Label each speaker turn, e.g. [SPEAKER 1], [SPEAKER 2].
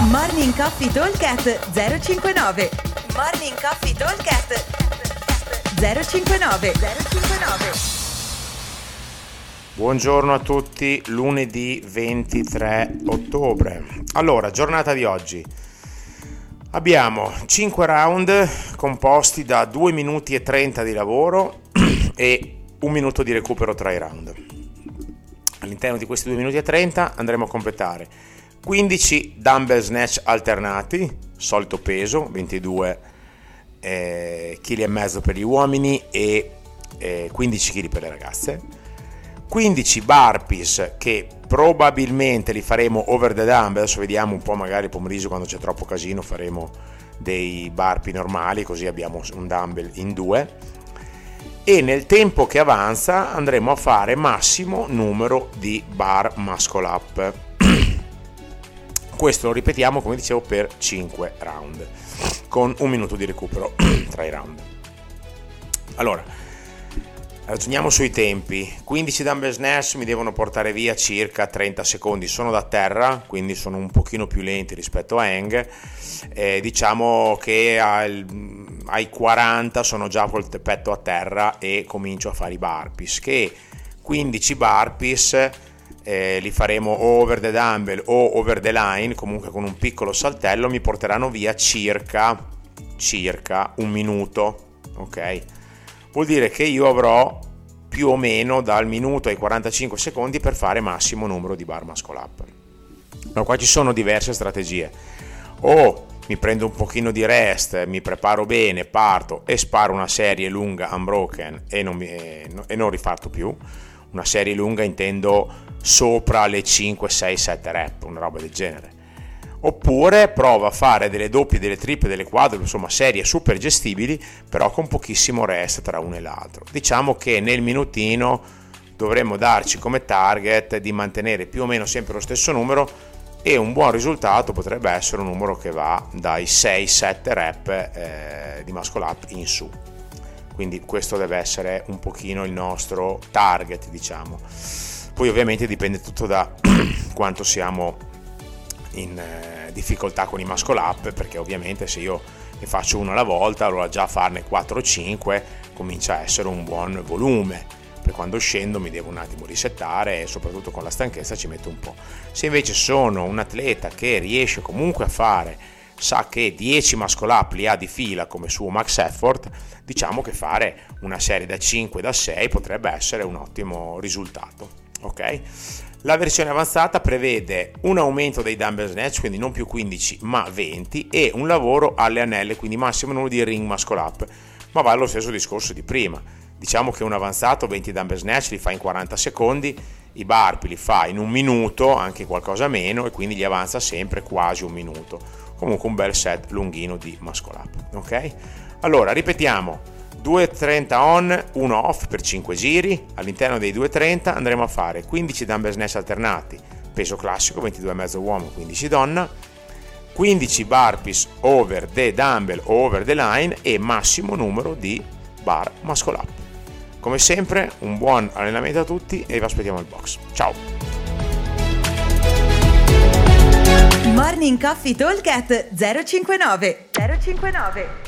[SPEAKER 1] Morning Coffee Talkcast 059 Morning Coffee Talkcast 059 059
[SPEAKER 2] Buongiorno a tutti, lunedì 23 ottobre. Allora, giornata di oggi. Abbiamo 5 round composti da 2 minuti e 30 di lavoro e 1 minuto di recupero tra i round. All'interno di questi 2 minuti e 30 andremo a completare 15 dumbbell snatch alternati, solito peso, 22 eh, kg e mezzo per gli uomini e eh, 15 kg per le ragazze. 15 burpees che probabilmente li faremo over the dumbbell, adesso vediamo un po' magari pomeriggio quando c'è troppo casino faremo dei burpee normali così abbiamo un dumbbell in due e nel tempo che avanza andremo a fare massimo numero di bar muscle up questo lo ripetiamo, come dicevo, per 5 round, con un minuto di recupero tra i round. Allora, ragioniamo sui tempi. 15 dumbbell snatch mi devono portare via circa 30 secondi. Sono da terra, quindi sono un pochino più lenti rispetto a Hang. Eh, diciamo che al, ai 40 sono già col petto a terra e comincio a fare i burpees, che 15 burpees eh, li faremo o over the dumbbell o over the line, comunque con un piccolo saltello, mi porteranno via circa, circa un minuto, ok? Vuol dire che io avrò più o meno dal minuto ai 45 secondi per fare massimo numero di bar muscle up. Ma qua ci sono diverse strategie. O mi prendo un pochino di rest, mi preparo bene, parto e sparo una serie lunga unbroken e non, mi, e non rifarto più. Una serie lunga intendo sopra le 5, 6, 7 rep, una roba del genere. Oppure prova a fare delle doppie, delle triple, delle quadruple, insomma serie super gestibili, però con pochissimo rest tra uno e l'altro. Diciamo che nel minutino dovremmo darci come target di mantenere più o meno sempre lo stesso numero e un buon risultato potrebbe essere un numero che va dai 6-7 rep eh, di muscle up in su. Quindi questo deve essere un pochino il nostro target, diciamo. Poi ovviamente dipende tutto da quanto siamo in eh, difficoltà con i muscle up, perché ovviamente se io ne faccio uno alla volta, allora già farne 4 o 5 comincia a essere un buon volume. Quando scendo mi devo un attimo risettare e soprattutto con la stanchezza ci metto un po'. Se invece sono un atleta che riesce comunque a fare sa che 10 muscle up li ha di fila come suo max effort, diciamo che fare una serie da 5 da 6 potrebbe essere un ottimo risultato ok? La versione avanzata prevede un aumento dei dumbbell snatch, quindi non più 15 ma 20 e un lavoro alle anelle, quindi massimo numero di ring muscle up, ma va allo stesso discorso di prima. Diciamo che un avanzato 20 dumbbell snatch li fa in 40 secondi, i burpee li fa in un minuto, anche qualcosa meno e quindi gli avanza sempre quasi un minuto. Comunque un bel set lunghino di muscle up, ok? Allora, ripetiamo 2.30 on, 1 off per 5 giri, all'interno dei 2.30 andremo a fare 15 dumbbell snatch alternati, peso classico 22,5 uomo, 15 donna, 15 burpees over the dumbbell over the line e massimo numero di bar muscle up. Come sempre un buon allenamento a tutti e vi aspettiamo al box. Ciao!
[SPEAKER 1] Morning Coffee Talk 059 059